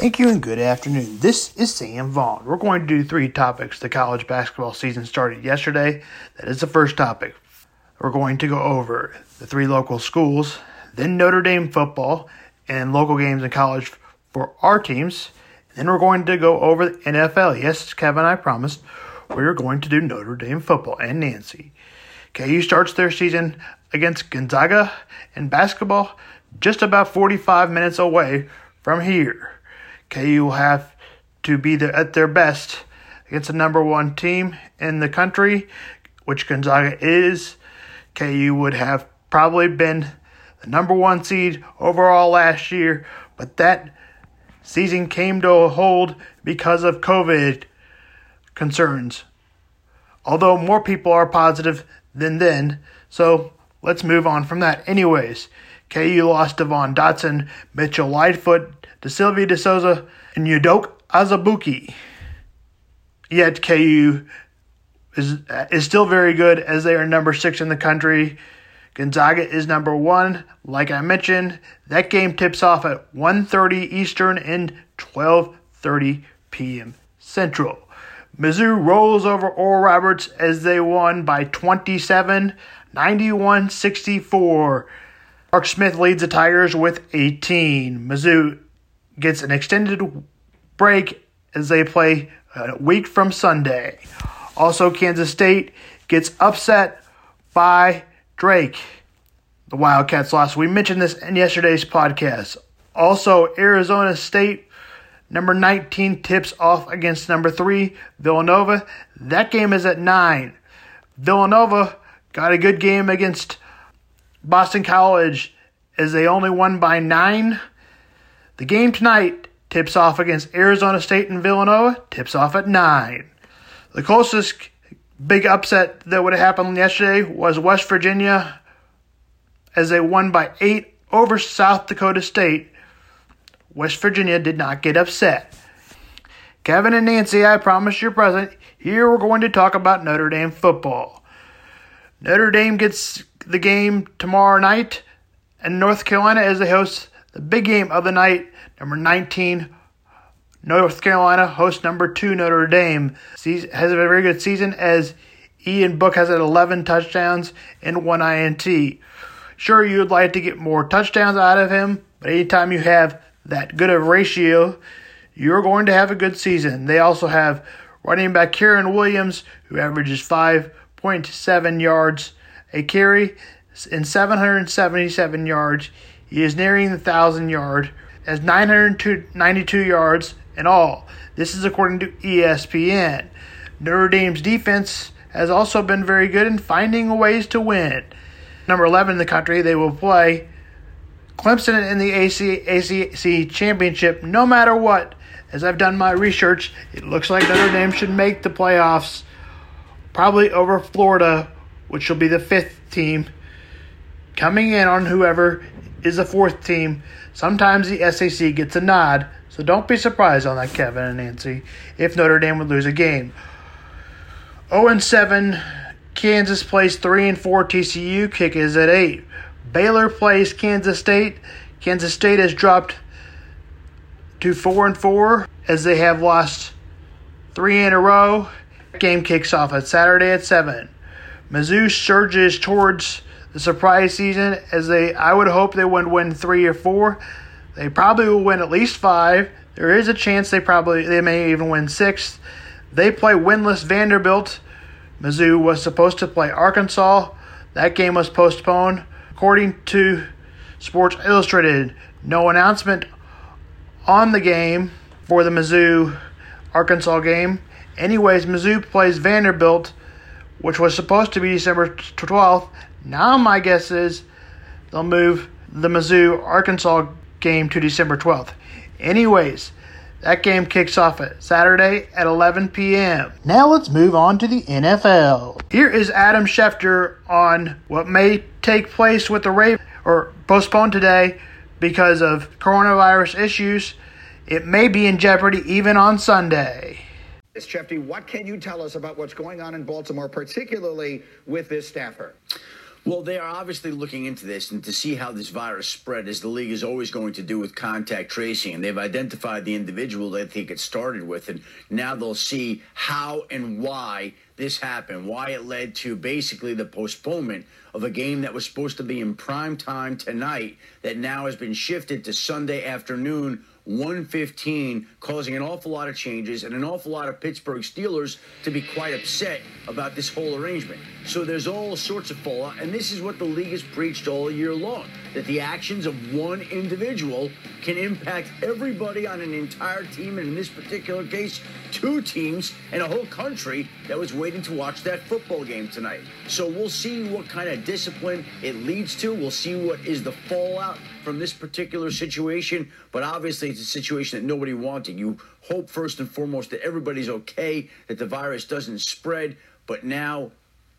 Thank you and good afternoon. This is Sam Vaughn. We're going to do three topics. The college basketball season started yesterday. That is the first topic. We're going to go over the three local schools, then Notre Dame football, and local games in college for our teams. Then we're going to go over the NFL. Yes, Kevin, I promised. We're going to do Notre Dame football and Nancy. KU starts their season against Gonzaga in basketball just about 45 minutes away from here. KU will have to be at their best against the number one team in the country, which Gonzaga is. KU would have probably been the number one seed overall last year, but that season came to a hold because of COVID concerns. Although more people are positive than then, so let's move on from that. Anyways, KU lost Devon Dotson, Mitchell Lightfoot, DeSilvio De Sousa, and Udoka Azubuike. Yet KU is is still very good as they are number six in the country. Gonzaga is number one. Like I mentioned, that game tips off at 1.30 Eastern and 12.30 p.m. Central. Mizzou rolls over Oral Roberts as they won by 27, 91 64. Mark Smith leads the Tigers with 18. Mizzou gets an extended break as they play a week from Sunday. Also, Kansas State gets upset by Drake. The Wildcats lost. We mentioned this in yesterday's podcast. Also, Arizona State, number 19, tips off against number 3, Villanova. That game is at 9. Villanova got a good game against Boston College as they only won by 9. The game tonight tips off against Arizona State and Villanova, tips off at 9. The closest big upset that would have happened yesterday was West Virginia as they won by 8 over South Dakota State. West Virginia did not get upset. Kevin and Nancy, I promise you're present. Here we're going to talk about Notre Dame football. Notre Dame gets the game tomorrow night, and North Carolina is the host the big game of the night, number 19. North Carolina hosts number two Notre Dame. Has a very good season as Ian Book has 11 touchdowns and one INT. Sure, you would like to get more touchdowns out of him, but anytime you have that good of ratio, you're going to have a good season. They also have running back Kyren Williams, who averages 5.7 yards a carry and 777 yards. He is nearing the 1,000 yard, as 992 yards in all. This is according to ESPN. Notre Dame's defense has also been very good in finding ways to win number 11 in the country. They will play Clemson in the AC, ACC championship no matter what. As I've done my research, it looks like Notre Dame should make the playoffs, probably over Florida, which will be the fifth team, coming in on whoever is the fourth team. Sometimes the SEC gets a nod, so don't be surprised on that, Kevin and Nancy, if Notre Dame would lose a game. 0 7 Kansas plays 3 and 4 TCU. Kick is at 8. Baylor plays Kansas State. Kansas State has dropped to 4 and 4 as they have lost 3 in a row. Game kicks off at Saturday at 7. Mizzou surges towards the surprise season as they I would hope they would win 3 or 4. They probably will win at least 5. There is a chance they probably they may even win 6. They play winless Vanderbilt Mizzou was supposed to play Arkansas. That game was postponed. According to Sports Illustrated, no announcement on the game for the Mizzou Arkansas game. Anyways, Mizzou plays Vanderbilt, which was supposed to be December 12th. Now, my guess is they'll move the Mizzou Arkansas game to December 12th. Anyways, that game kicks off at Saturday at 11 p.m. Now let's move on to the NFL. Here is Adam Schefter on what may take place with the Ravens or postponed today because of coronavirus issues. It may be in jeopardy even on Sunday. Schefty, what can you tell us about what's going on in Baltimore, particularly with this staffer? Well, they are obviously looking into this and to see how this virus spread, as the league is always going to do with contact tracing. And they've identified the individual they think it started with, and now they'll see how and why this happened, why it led to basically the postponement of a game that was supposed to be in prime time tonight that now has been shifted to Sunday afternoon 115, causing an awful lot of changes and an awful lot of Pittsburgh Steelers to be quite upset about this whole arrangement. So there's all sorts of fallout, and this is what the league has preached all year long that the actions of one individual can impact everybody on an entire team, and in this particular case, two teams and a whole country that was waiting to watch that football game tonight. So we'll see what kind of discipline it leads to. We'll see what is the fallout from this particular situation, but obviously it's a situation that nobody wanted. You hope first and foremost that everybody's okay, that the virus doesn't spread, but now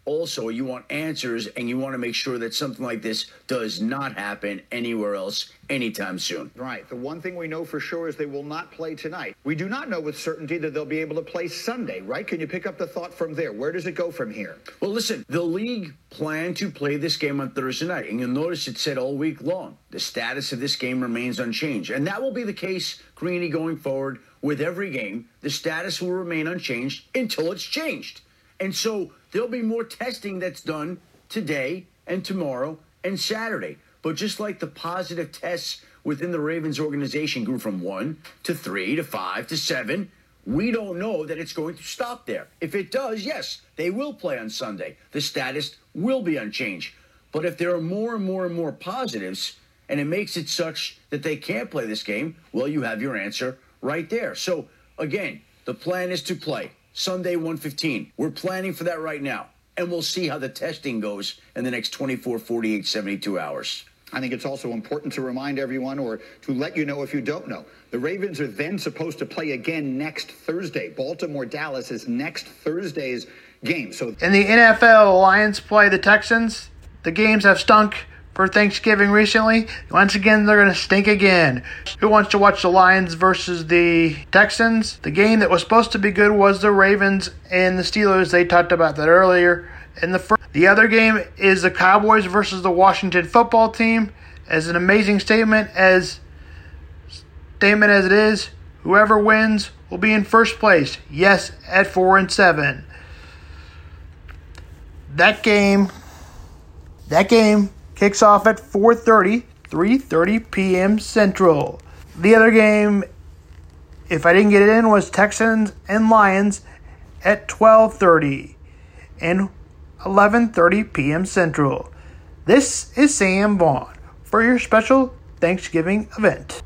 also you want answers and you want to make sure that something like this does not happen anywhere else anytime soon. Right. The one thing we know for sure is they will not play tonight. We do not know with certainty that they'll be able to play Sunday, right? Can you pick up the thought from there? Where does it go from here? Well, listen, the league planned to play this game on Thursday night, and you'll notice it said all week long the status of this game remains unchanged. And that will be the case, Greeny, going forward with every game. The status will remain unchanged until it's changed. And so there'll be more testing that's done today and tomorrow and Saturday. But just like the positive tests within the Ravens organization grew from one to three to five to seven, we don't know that it's going to stop there. If it does, yes, they will play on Sunday. The status will be unchanged. But if there are more and more and more positives, and it makes it such that they can't play this game, well, you have your answer right there. So, again, the plan is to play. Sunday 115. We're planning for that right now. And we'll see how the testing goes in the next 24, 48, 72 hours. I think it's also important to remind everyone or to let you know if you don't know. The Ravens are then supposed to play again next Thursday. Baltimore Dallas is next Thursday's game. So in the NFL, the Lions play the Texans. The games have stunk for Thanksgiving recently. Once again, they're going to stink again. Who wants to watch the Lions versus the Texans? The game that was supposed to be good was the Ravens and the Steelers. They talked about that earlier. In the first, the other game is the Cowboys versus the Washington football team. As an amazing statement as statement as it is, whoever wins will be in first place. Yes, at four and seven. That game, that game kicks off at 4:30, 3:30 p.m. Central. The other game, if I didn't get it in, was Texans and Lions at 12:30 and 11:30 p.m. Central. This is Sam Vaughn for your special Thanksgiving event.